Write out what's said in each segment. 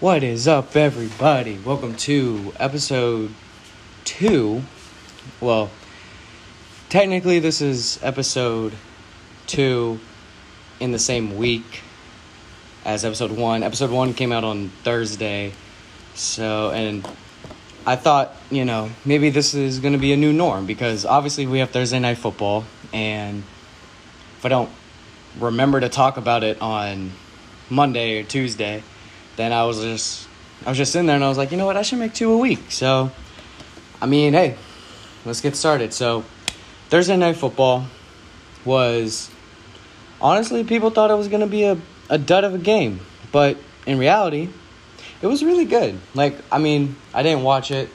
What is up, everybody? Welcome to episode two. Well, technically, this is episode two in the same week as episode one. Episode one came out on Thursday, so and I thought, you know, maybe this is going to be a new norm because obviously we have Thursday night football, and if I don't remember to talk about it on Monday or Tuesday then I was just I was just sitting there and I was like, you know what, I should make two a week. So I mean, hey, let's get started. So Thursday night football was honestly people thought it was gonna be a, a dud of a game. But in reality, it was really good. Like, I mean, I didn't watch it.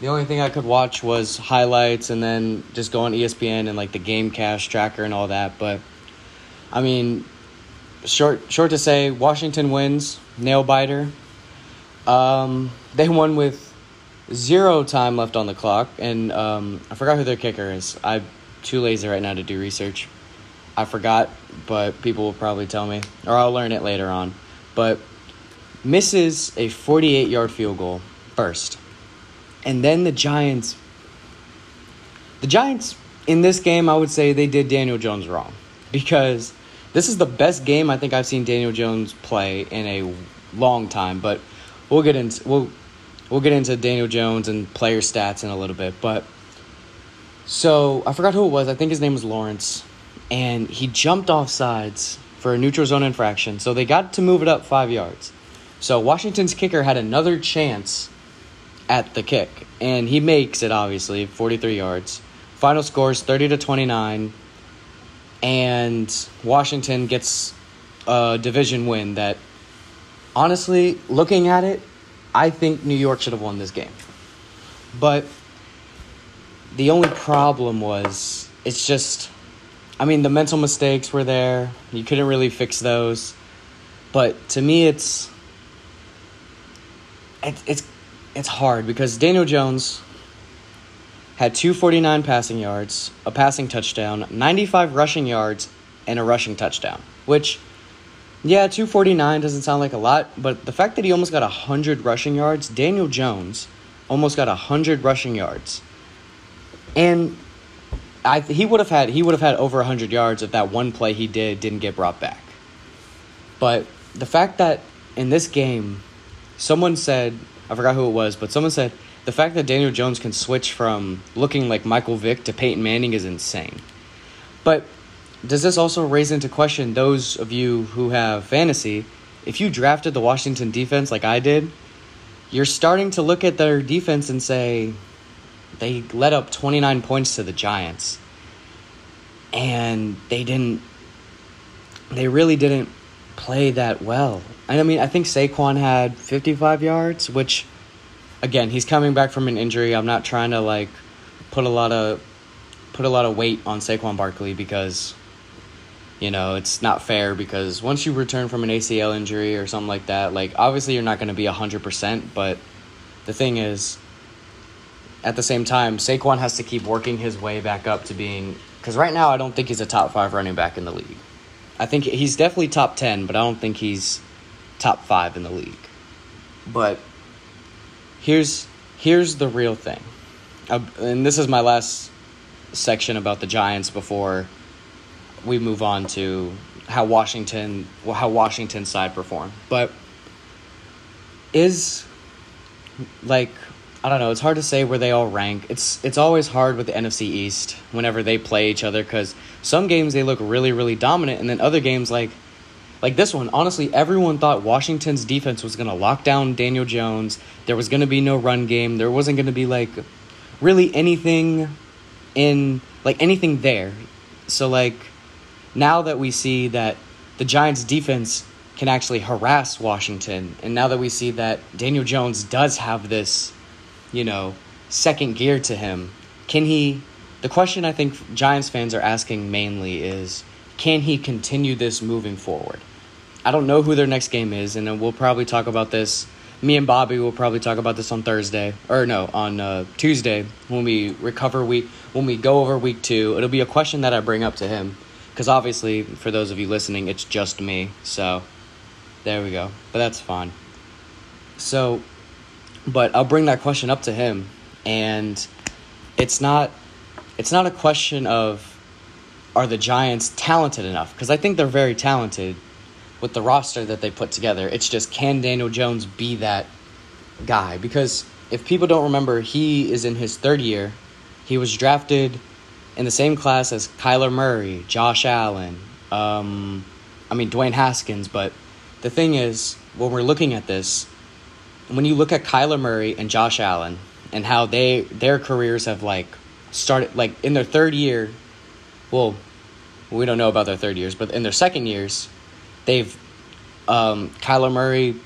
The only thing I could watch was highlights and then just go on ESPN and like the Gamecast tracker and all that. But I mean, short short to say, Washington wins, nail biter. Um, they won with zero time left on the clock, and um, I forgot who their kicker is. I'm too lazy right now to do research. I forgot, but people will probably tell me, or I'll learn it later on. But misses a 48 yard field goal first. And then the Giants. The Giants in this game, I would say they did Daniel Jones wrong because this is the best game I think I've seen Daniel Jones play in a long time. But we'll get into we'll we'll get into Daniel Jones and player stats in a little bit. But so I forgot who it was. I think his name was Lawrence, and he jumped off sides for a neutral zone infraction. So they got to move it up five yards. So Washington's kicker had another chance at the kick, and he makes it obviously 43 yards. Final scores 30 to 29 and Washington gets a division win that honestly, looking at it, I think New York should have won this game. But the only problem was it's just I mean the mental mistakes were there. You couldn't really fix those. But to me it's it, it's it's hard because Daniel Jones had 249 passing yards, a passing touchdown, 95 rushing yards, and a rushing touchdown. Which, yeah, 249 doesn't sound like a lot, but the fact that he almost got 100 rushing yards, Daniel Jones almost got 100 rushing yards. And I he would have had he would have had over 100 yards if that one play he did didn't get brought back. But the fact that in this game someone said, I forgot who it was, but someone said the fact that Daniel Jones can switch from looking like Michael Vick to Peyton Manning is insane. But does this also raise into question those of you who have fantasy? If you drafted the Washington defense like I did, you're starting to look at their defense and say they let up 29 points to the Giants. And they didn't they really didn't play that well. And I mean, I think Saquon had 55 yards, which again, he's coming back from an injury. I'm not trying to like put a lot of put a lot of weight on Saquon Barkley because you know, it's not fair because once you return from an ACL injury or something like that, like obviously you're not going to be 100%, but the thing is at the same time, Saquon has to keep working his way back up to being cuz right now I don't think he's a top 5 running back in the league. I think he's definitely top 10, but I don't think he's top 5 in the league. But here's here's the real thing, uh, and this is my last section about the Giants before we move on to how Washington how Washington side perform. But is like I don't know, it's hard to say where they all rank. It's it's always hard with the NFC East whenever they play each other cuz some games they look really really dominant and then other games like like this one, honestly, everyone thought Washington's defense was going to lock down Daniel Jones. There was going to be no run game. There wasn't going to be like really anything in like anything there. So like now that we see that the Giants defense can actually harass Washington and now that we see that Daniel Jones does have this, you know, second gear to him, can he the question I think Giants fans are asking mainly is can he continue this moving forward? I don't know who their next game is, and we'll probably talk about this. Me and Bobby will probably talk about this on Thursday, or no, on uh, Tuesday when we recover week, when we go over week two. It'll be a question that I bring up to him, because obviously, for those of you listening, it's just me. So, there we go. But that's fine. So, but I'll bring that question up to him, and it's not it's not a question of are the Giants talented enough because I think they're very talented with the roster that they put together. It's just can Daniel Jones be that guy? Because if people don't remember, he is in his third year. He was drafted in the same class as Kyler Murray, Josh Allen, um, I mean Dwayne Haskins. But the thing is, when we're looking at this, when you look at Kyler Murray and Josh Allen and how they their careers have like started like in their third year, well, we don't know about their third years, but in their second years, they've um, Kyler Murray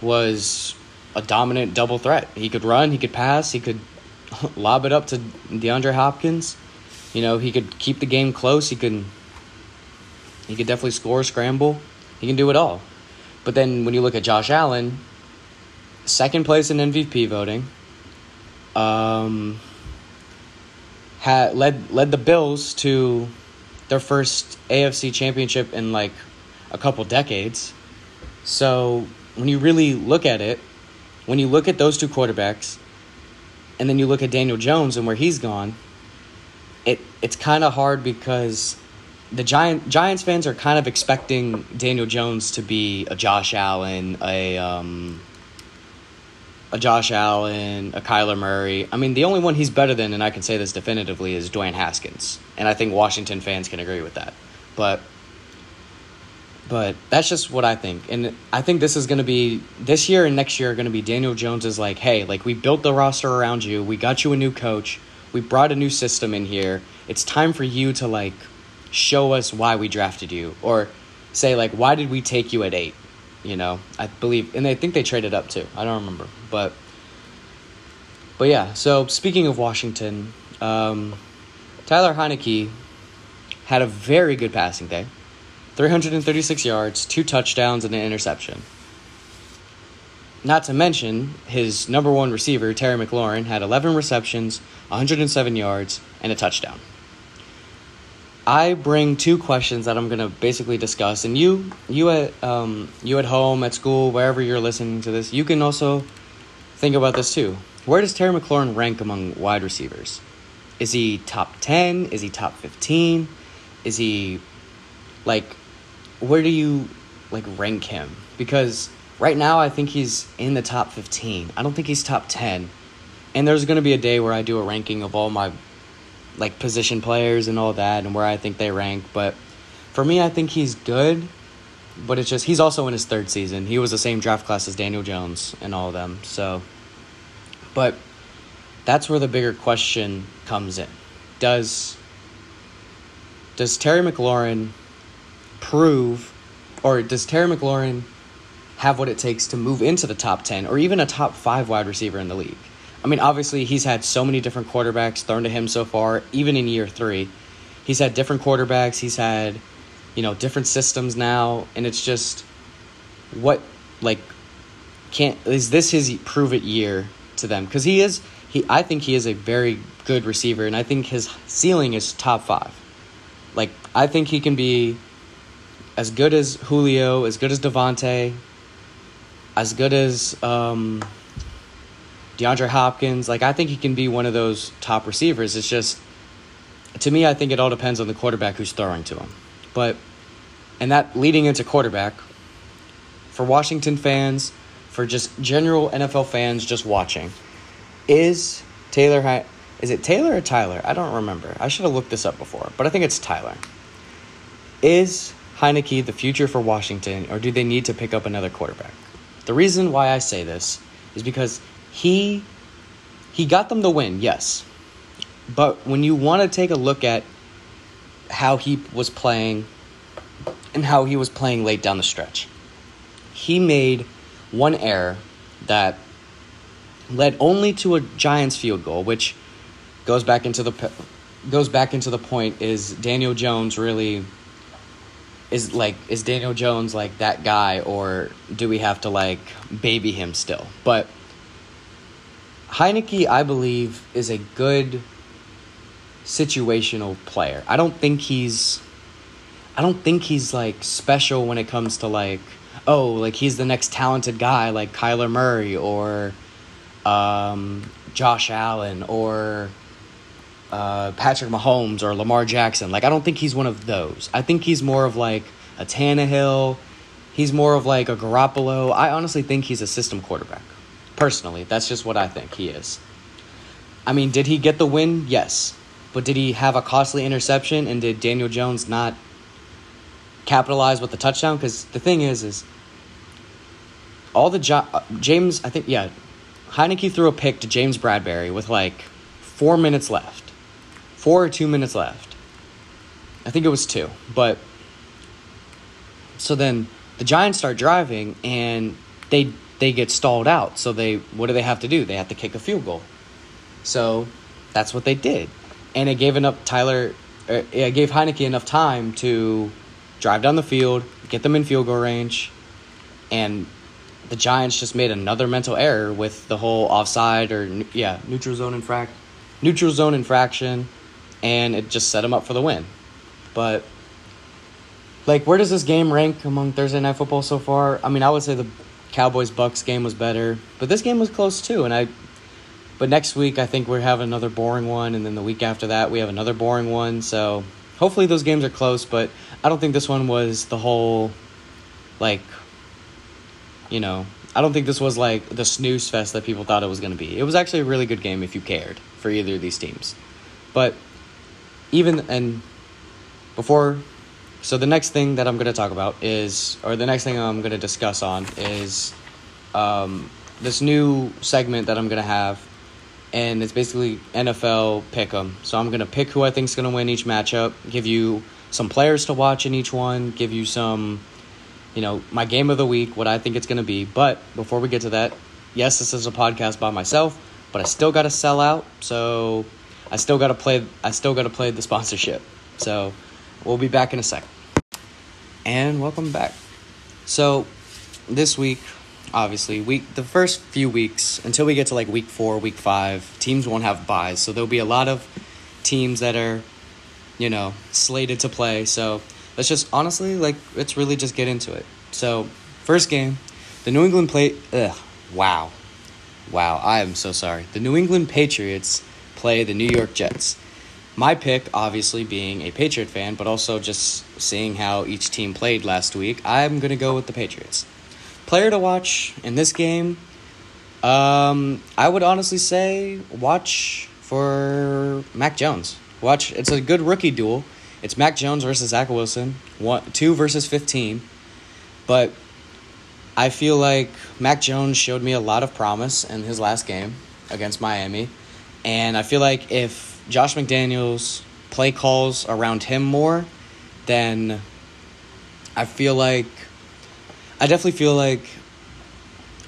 was a dominant double threat. He could run, he could pass, he could lob it up to DeAndre Hopkins. You know, he could keep the game close. He could he could definitely score, scramble. He can do it all. But then when you look at Josh Allen, second place in MVP voting, um, had led led the Bills to their first AFC championship in like a couple decades. So when you really look at it, when you look at those two quarterbacks, and then you look at Daniel Jones and where he's gone, it it's kind of hard because the Giant Giants fans are kind of expecting Daniel Jones to be a Josh Allen, a um, a Josh Allen, a Kyler Murray. I mean, the only one he's better than, and I can say this definitively, is Dwayne Haskins, and I think Washington fans can agree with that. But but that's just what I think. And I think this is going to be this year and next year are going to be Daniel Jones is like, "Hey, like we built the roster around you. We got you a new coach. We brought a new system in here. It's time for you to like show us why we drafted you or say like why did we take you at 8?" You know, I believe and I think they traded up too. I don't remember. But But yeah, so speaking of Washington, um, Tyler Heinicke had a very good passing day. 336 yards, two touchdowns, and an interception. Not to mention, his number one receiver, Terry McLaurin, had 11 receptions, 107 yards, and a touchdown. I bring two questions that I'm going to basically discuss, and you, you at, um, you at home, at school, wherever you're listening to this, you can also think about this too. Where does Terry McLaurin rank among wide receivers? Is he top 10? Is he top 15? Is he like where do you like rank him? Because right now I think he's in the top 15. I don't think he's top 10. And there's going to be a day where I do a ranking of all my like position players and all that and where I think they rank, but for me I think he's good, but it's just he's also in his third season. He was the same draft class as Daniel Jones and all of them. So but that's where the bigger question comes in. Does does Terry McLaurin prove, or does Terry McLaurin have what it takes to move into the top 10 or even a top five wide receiver in the league? I mean, obviously, he's had so many different quarterbacks thrown to him so far, even in year three. He's had different quarterbacks, he's had, you know, different systems now, and it's just what, like, can't, is this his prove it year to them? Because he is, he, I think he is a very good receiver, and I think his ceiling is top five. Like, I think he can be as good as Julio, as good as Davante, as good as um, DeAndre Hopkins. Like I think he can be one of those top receivers. It's just to me, I think it all depends on the quarterback who's throwing to him. But and that leading into quarterback for Washington fans, for just general NFL fans just watching, is Taylor. Is it Taylor or Tyler? I don't remember. I should have looked this up before, but I think it's Tyler. Is Heinicke the future for Washington, or do they need to pick up another quarterback? The reason why I say this is because he he got them the win, yes. But when you want to take a look at how he was playing and how he was playing late down the stretch, he made one error that led only to a Giants field goal, which goes back into the goes back into the point is Daniel Jones really is like is Daniel Jones like that guy or do we have to like baby him still? But Heinicke, I believe, is a good situational player. I don't think he's I don't think he's like special when it comes to like oh, like he's the next talented guy like Kyler Murray or um, Josh Allen or uh, Patrick Mahomes or Lamar Jackson. Like I don't think he's one of those. I think he's more of like a Tannehill. He's more of like a Garoppolo. I honestly think he's a system quarterback. Personally, that's just what I think he is. I mean, did he get the win? Yes. But did he have a costly interception and did Daniel Jones not capitalize with the touchdown? Because the thing is, is all the jo- uh, James, I think, yeah, Heinicke threw a pick to James Bradberry with like four minutes left, four or two minutes left. I think it was two, but so then the Giants start driving and they they get stalled out. So they what do they have to do? They have to kick a field goal. So that's what they did, and it gave enough Tyler. Uh, it gave Heinicke enough time to drive down the field, get them in field goal range, and the Giants just made another mental error with the whole offside or yeah neutral zone infract neutral zone infraction, and it just set them up for the win. But like, where does this game rank among Thursday night football so far? I mean, I would say the Cowboys Bucks game was better, but this game was close too. And I, but next week I think we have another boring one, and then the week after that we have another boring one. So hopefully those games are close, but I don't think this one was the whole, like, you know, I don't think this was like the snooze fest that people thought it was going to be. It was actually a really good game if you cared for either of these teams. But even and before so the next thing that I'm going to talk about is or the next thing I'm going to discuss on is um, this new segment that I'm going to have and it's basically NFL pick 'em. So I'm going to pick who I think is going to win each matchup, give you some players to watch in each one, give you some you know, my game of the week, what I think it's going to be. But before we get to that, yes, this is a podcast by myself, but I still got to sell out. So I still got to play. I still got to play the sponsorship. So we'll be back in a sec. And welcome back. So this week, obviously, week the first few weeks until we get to like week four, week five, teams won't have buys. So there'll be a lot of teams that are, you know, slated to play. So let's just honestly like let's really just get into it. So first game, the New England play. Ugh, wow, wow. I am so sorry. The New England Patriots play the New York Jets. My pick, obviously, being a Patriot fan, but also just seeing how each team played last week, I'm gonna go with the Patriots. Player to watch in this game, um, I would honestly say watch for Mac Jones. Watch. It's a good rookie duel. It's Mac Jones versus Zach Wilson, one, two versus 15. But I feel like Mac Jones showed me a lot of promise in his last game against Miami. And I feel like if Josh McDaniels play calls around him more, then I feel like I definitely feel like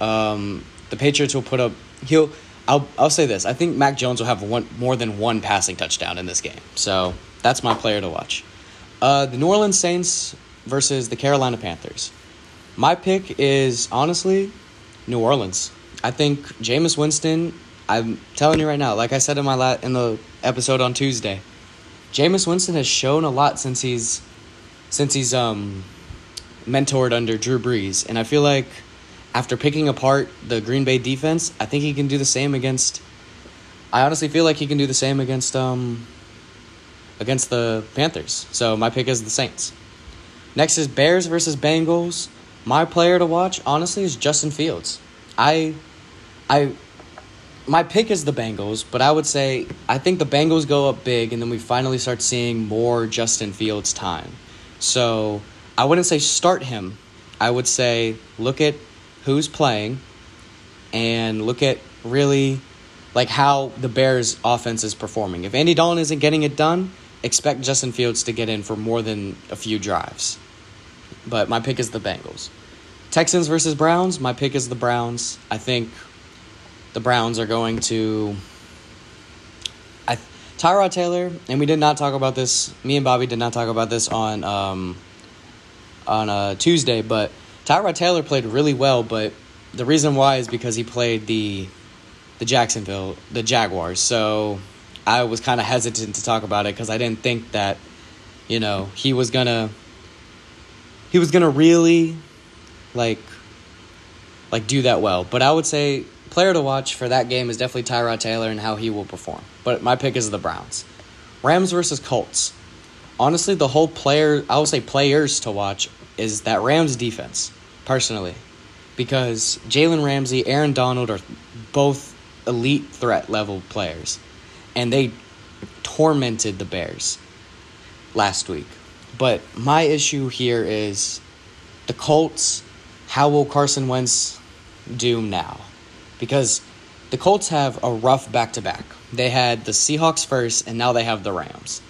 um, the Patriots will put up he'll I'll I'll say this. I think Mac Jones will have one more than one passing touchdown in this game. So that's my player to watch. Uh, the New Orleans Saints versus the Carolina Panthers. My pick is honestly New Orleans. I think Jameis Winston. I'm telling you right now, like I said in my la- in the episode on Tuesday, Jameis Winston has shown a lot since he's since he's um mentored under Drew Brees, and I feel like after picking apart the Green Bay defense, I think he can do the same against. I honestly feel like he can do the same against um against the Panthers. So my pick is the Saints. Next is Bears versus Bengals. My player to watch, honestly, is Justin Fields. I, I, my pick is the Bengals, but I would say I think the Bengals go up big, and then we finally start seeing more Justin Fields time. So I wouldn't say start him. I would say look at who's playing, and look at really like how the Bears offense is performing. If Andy Dalton isn't getting it done, expect Justin Fields to get in for more than a few drives. But my pick is the Bengals. Texans versus Browns, my pick is the Browns. I think the Browns are going to I Tyrod Taylor, and we did not talk about this. Me and Bobby did not talk about this on um, on uh, Tuesday, but Tyrod Taylor played really well. But the reason why is because he played the the Jacksonville the Jaguars. So I was kind of hesitant to talk about it because I didn't think that, you know, he was gonna he was gonna really like like do that well. But I would say player to watch for that game is definitely Tyrod Taylor and how he will perform. But my pick is the Browns. Rams versus Colts. Honestly, the whole player I would say players to watch is that Rams defense, personally. Because Jalen Ramsey, Aaron Donald are both elite threat level players. And they tormented the Bears last week. But my issue here is the Colts. How will Carson Wentz do now? Because the Colts have a rough back to back. They had the Seahawks first, and now they have the Rams.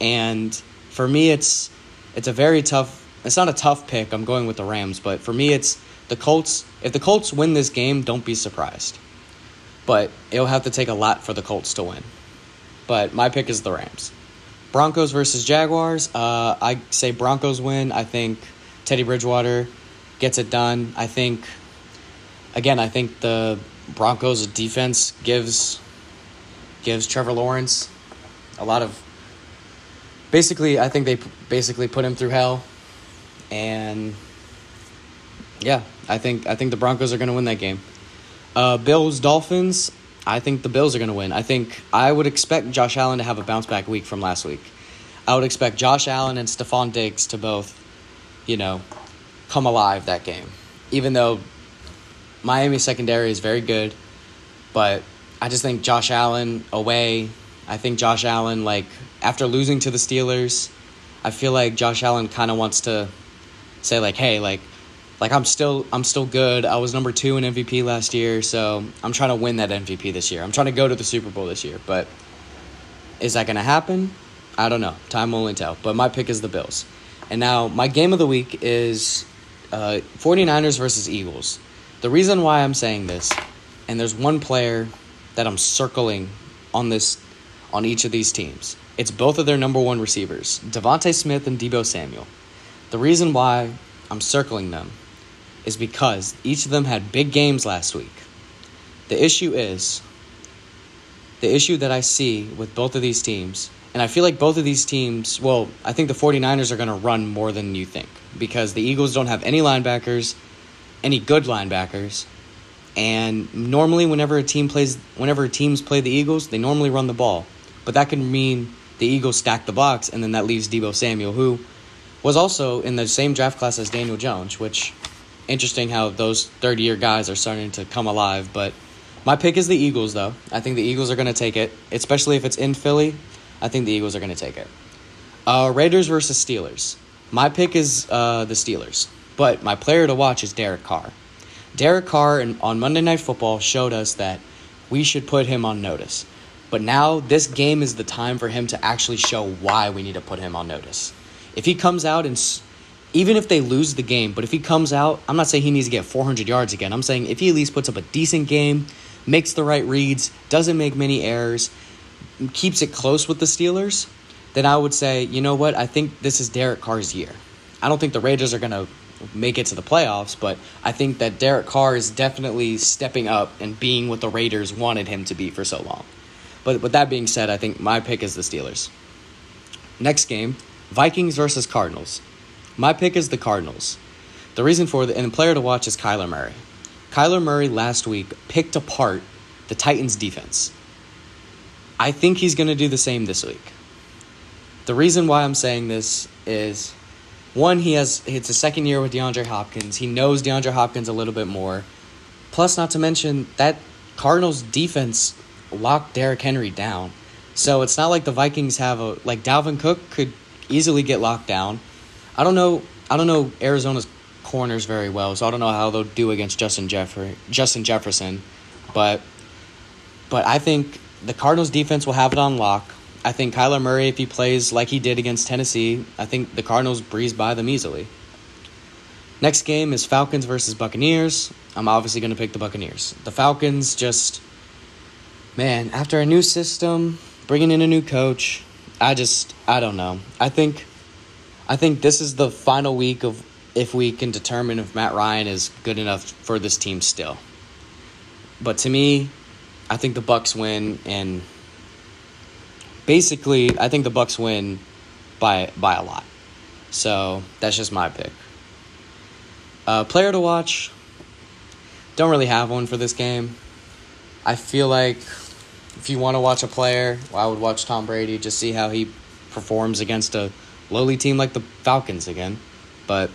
And for me, it's it's a very tough. It's not a tough pick. I'm going with the Rams, but for me, it's the Colts. If the Colts win this game, don't be surprised. But it'll have to take a lot for the Colts to win. But my pick is the Rams. Broncos versus Jaguars. Uh, I say Broncos win. I think Teddy Bridgewater gets it done. I think, again, I think the Broncos defense gives gives Trevor Lawrence a lot of. Basically, I think they basically put him through hell, and yeah, I think I think the Broncos are going to win that game. Uh, Bills Dolphins. I think the Bills are going to win. I think I would expect Josh Allen to have a bounce back week from last week. I would expect Josh Allen and Stefon Diggs to both, you know, come alive that game. Even though Miami secondary is very good, but I just think Josh Allen away. I think Josh Allen like after losing to the Steelers, I feel like Josh Allen kind of wants to say like, "Hey, like like I'm still I'm still good. I was number 2 in MVP last year, so I'm trying to win that MVP this year. I'm trying to go to the Super Bowl this year, but is that going to happen? I don't know. Time will only tell. But my pick is the Bills. And now my game of the week is uh, 49ers versus Eagles. The reason why I'm saying this, and there's one player that I'm circling on this on each of these teams. It's both of their number one receivers, DeVonta Smith and Deebo Samuel. The reason why I'm circling them is because each of them had big games last week. The issue is the issue that I see with both of these teams, and I feel like both of these teams, well, I think the 49ers are going to run more than you think because the Eagles don't have any linebackers, any good linebackers. And normally whenever a team plays whenever teams play the Eagles, they normally run the ball. But that can mean the Eagles stack the box and then that leaves Deebo Samuel who was also in the same draft class as Daniel Jones, which interesting how those third year guys are starting to come alive. But my pick is the Eagles, though. I think the Eagles are going to take it, especially if it's in Philly. I think the Eagles are going to take it. Uh, Raiders versus Steelers. My pick is uh, the Steelers, but my player to watch is Derek Carr. Derek Carr on Monday Night Football showed us that we should put him on notice. But now this game is the time for him to actually show why we need to put him on notice. If he comes out and even if they lose the game, but if he comes out, I'm not saying he needs to get 400 yards again. I'm saying if he at least puts up a decent game, makes the right reads, doesn't make many errors, keeps it close with the Steelers, then I would say, you know what? I think this is Derek Carr's year. I don't think the Raiders are going to make it to the playoffs, but I think that Derek Carr is definitely stepping up and being what the Raiders wanted him to be for so long. But with that being said, I think my pick is the Steelers. Next game, Vikings versus Cardinals. My pick is the Cardinals. The reason for the and the player to watch is Kyler Murray. Kyler Murray last week picked apart the Titans defense. I think he's going to do the same this week. The reason why I'm saying this is one, he has it's a second year with DeAndre Hopkins. He knows DeAndre Hopkins a little bit more. Plus, not to mention that Cardinals defense locked Derrick Henry down. So it's not like the Vikings have a like Dalvin Cook could easily get locked down. I don't know. I don't know Arizona's corners very well, so I don't know how they'll do against Justin Jeffer Justin Jefferson, but but I think the Cardinals defense will have it on lock. I think Kyler Murray, if he plays like he did against Tennessee, I think the Cardinals breeze by them easily. Next game is Falcons versus Buccaneers. I'm obviously going to pick the Buccaneers. The Falcons just, man, after a new system, bringing in a new coach, I just, I don't know. I think I think this is the final week of if we can determine if Matt Ryan is good enough for this team still. But to me, I think the Bucks win and basically I think the Bucks win by by a lot. So, that's just my pick. Uh, player to watch. Don't really have one for this game. I feel like if you want to watch a player, well, I would watch Tom Brady. Just see how he performs against a lowly team like the Falcons again. But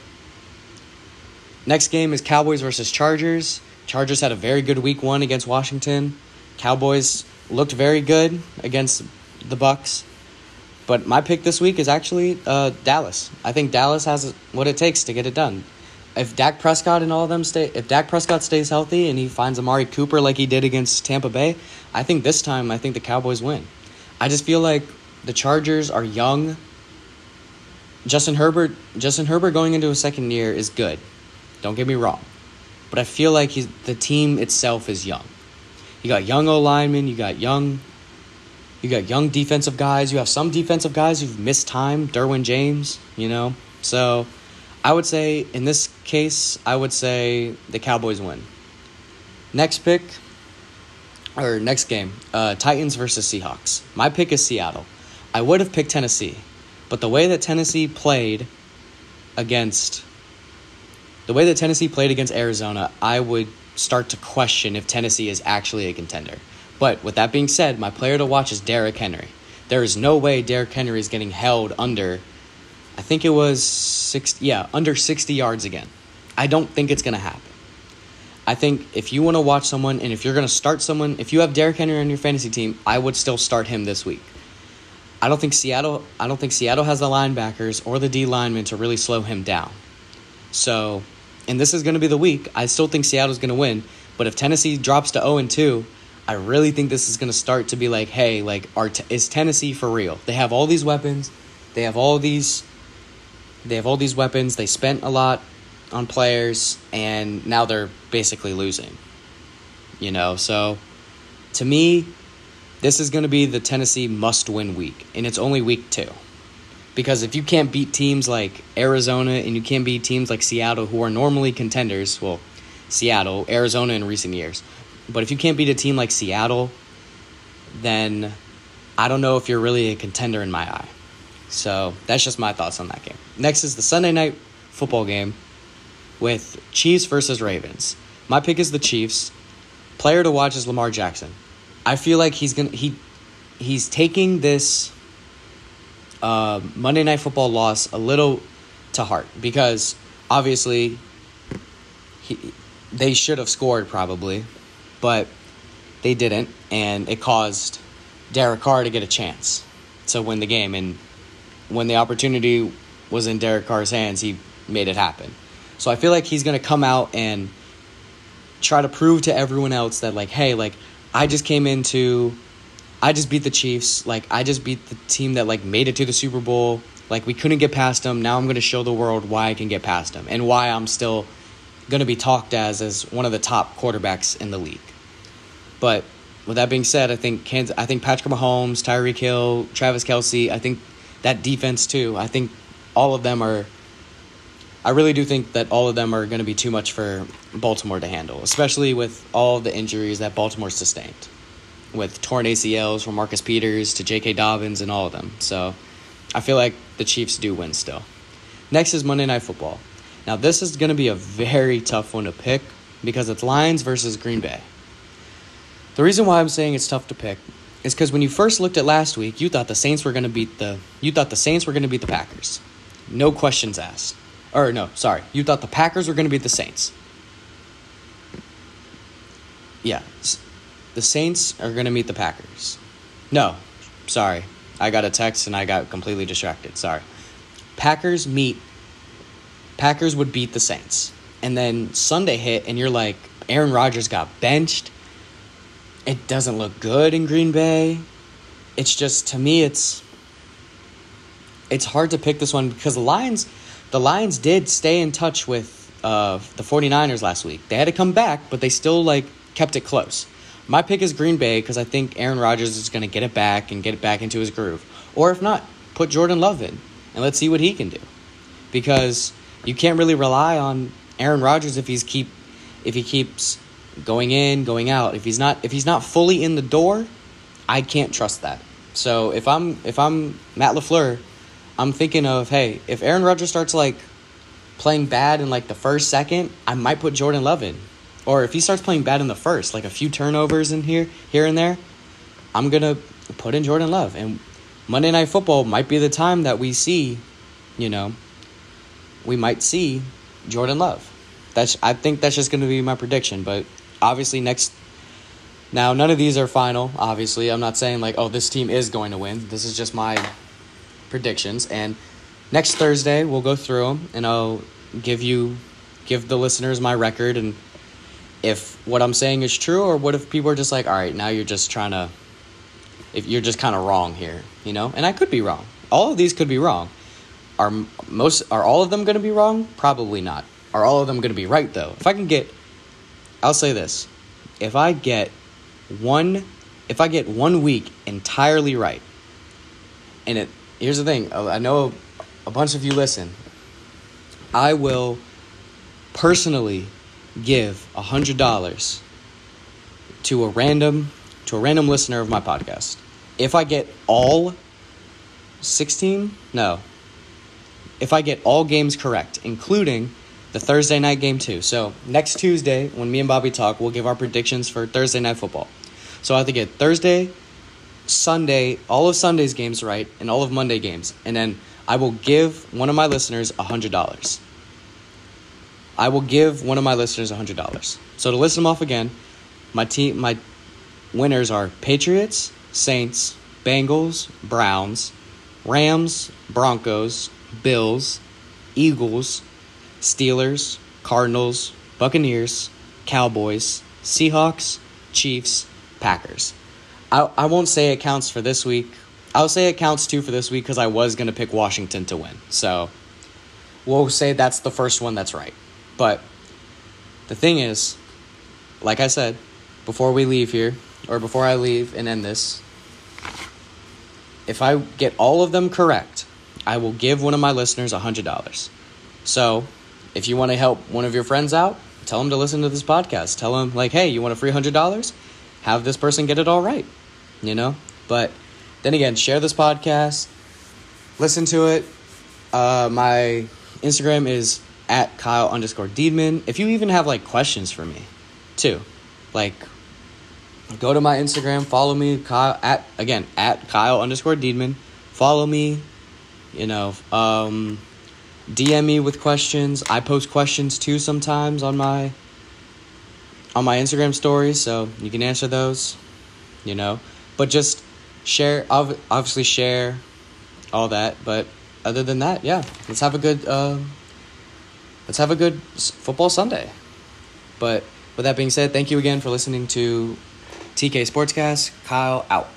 next game is Cowboys versus Chargers. Chargers had a very good week one against Washington. Cowboys looked very good against the Bucks. But my pick this week is actually uh, Dallas. I think Dallas has what it takes to get it done. If Dak Prescott and all of them stay, if Dak Prescott stays healthy and he finds Amari Cooper like he did against Tampa Bay, I think this time I think the Cowboys win. I just feel like the Chargers are young. Justin Herbert, Justin Herbert going into a second year is good. Don't get me wrong, but I feel like the team itself is young. You got young O linemen, you got young you got young defensive guys. You have some defensive guys who've missed time. Derwin James, you know. So I would say in this case, I would say the Cowboys win. Next pick, or next game, uh, Titans versus Seahawks. My pick is Seattle. I would have picked Tennessee, but the way that Tennessee played against the way that Tennessee played against Arizona, I would start to question if Tennessee is actually a contender. But with that being said, my player to watch is Derrick Henry. There is no way Derrick Henry is getting held under, I think it was six, yeah, under 60 yards again. I don't think it's going to happen. I think if you want to watch someone and if you're going to start someone, if you have Derrick Henry on your fantasy team, I would still start him this week. I don't think Seattle I don't think Seattle has the linebackers or the D linemen to really slow him down. So, and this is going to be the week. I still think Seattle's going to win, but if Tennessee drops to 0 and 2, I really think this is going to start to be like, hey, like, are t- is Tennessee for real? They have all these weapons. They have all these. They have all these weapons. They spent a lot on players, and now they're basically losing. You know, so to me, this is going to be the Tennessee must-win week, and it's only week two. Because if you can't beat teams like Arizona and you can't beat teams like Seattle, who are normally contenders, well, Seattle, Arizona in recent years, but if you can't beat a team like Seattle, then I don't know if you're really a contender in my eye. So that's just my thoughts on that game. Next is the Sunday night football game with Chiefs versus Ravens. My pick is the Chiefs. Player to watch is Lamar Jackson. I feel like he's gonna he he's taking this uh, Monday night football loss a little to heart because obviously he, they should have scored probably but they didn't, and it caused Derek Carr to get a chance to win the game. And when the opportunity was in Derek Carr's hands, he made it happen. So I feel like he's going to come out and try to prove to everyone else that, like, hey, like, I just came into, I just beat the Chiefs. Like, I just beat the team that, like, made it to the Super Bowl. Like, we couldn't get past them. Now I'm going to show the world why I can get past them and why I'm still going to be talked as as one of the top quarterbacks in the league. But with that being said, I think Kansas, I think Patrick Mahomes, Tyreek Hill, Travis Kelce, I think that defense too. I think all of them are. I really do think that all of them are going to be too much for Baltimore to handle, especially with all the injuries that Baltimore sustained, with torn ACLs from Marcus Peters to J.K. Dobbins and all of them. So, I feel like the Chiefs do win still. Next is Monday Night Football. Now, this is going to be a very tough one to pick because it's Lions versus Green Bay. The reason why I'm saying it's tough to pick is because when you first looked at last week, you thought the Saints were going to beat the you thought the Saints were going to beat the Packers. No questions asked. Or no, sorry. You thought the Packers were going to beat the Saints. Yeah. The Saints are going to meet the Packers. No. Sorry. I got a text and I got completely distracted. Sorry. Packers meet Packers would beat the Saints. And then Sunday hit and you're like Aaron Rodgers got benched it doesn't look good in Green Bay. It's just to me it's it's hard to pick this one because the Lions the Lions did stay in touch with uh, the 49ers last week. They had to come back, but they still like kept it close. My pick is Green Bay because I think Aaron Rodgers is going to get it back and get it back into his groove. Or if not, put Jordan Love in and let's see what he can do. Because you can't really rely on Aaron Rodgers if he's keep if he keeps going in, going out. If he's not if he's not fully in the door, I can't trust that. So if I'm if I'm Matt LaFleur, I'm thinking of hey, if Aaron Rodgers starts like playing bad in like the first second, I might put Jordan Love in. Or if he starts playing bad in the first, like a few turnovers in here, here and there, I'm gonna put in Jordan Love. And Monday Night Football might be the time that we see, you know, we might see Jordan Love. That's I think that's just gonna be my prediction. But obviously next now none of these are final, obviously. I'm not saying like, oh, this team is going to win. This is just my predictions. And next Thursday we'll go through them and I'll give you give the listeners my record and if what I'm saying is true or what if people are just like, all right, now you're just trying to if you're just kind of wrong here, you know? And I could be wrong. All of these could be wrong. Are most are all of them going to be wrong? Probably not. Are all of them going to be right though? If I can get I'll say this. If I get one if I get one week entirely right, and it here's the thing, I know a bunch of you listen. I will personally give a hundred dollars to a random to a random listener of my podcast. If I get all 16, no. If I get all games correct, including the Thursday night game too. So next Tuesday, when me and Bobby talk, we'll give our predictions for Thursday night football. So I have to get Thursday, Sunday, all of Sunday's games right, and all of Monday games, and then I will give one of my listeners hundred dollars. I will give one of my listeners hundred dollars. So to list them off again, my team, my winners are Patriots, Saints, Bengals, Browns, Rams, Broncos, Bills, Eagles, Steelers, Cardinals, Buccaneers, Cowboys, Seahawks, Chiefs, Packers. I, I won't say it counts for this week. I'll say it counts too for this week because I was going to pick Washington to win. So we'll say that's the first one that's right. But the thing is, like I said, before we leave here, or before I leave and end this, if I get all of them correct, I will give one of my listeners a $100. So if you want to help one of your friends out, tell them to listen to this podcast. Tell them, like, hey, you want a free $100? Have this person get it all right, you know? But then again, share this podcast, listen to it. Uh, my Instagram is at Kyle underscore Deedman. If you even have like questions for me, too, like go to my Instagram, follow me, Kyle at again at Kyle underscore Deedman. Follow me, you know, um, DM me with questions. I post questions too sometimes on my on my Instagram stories, so you can answer those, you know. But just share, obviously share all that. But other than that, yeah, let's have a good uh, let's have a good football Sunday. But with that being said, thank you again for listening to TK Sportscast. Kyle out.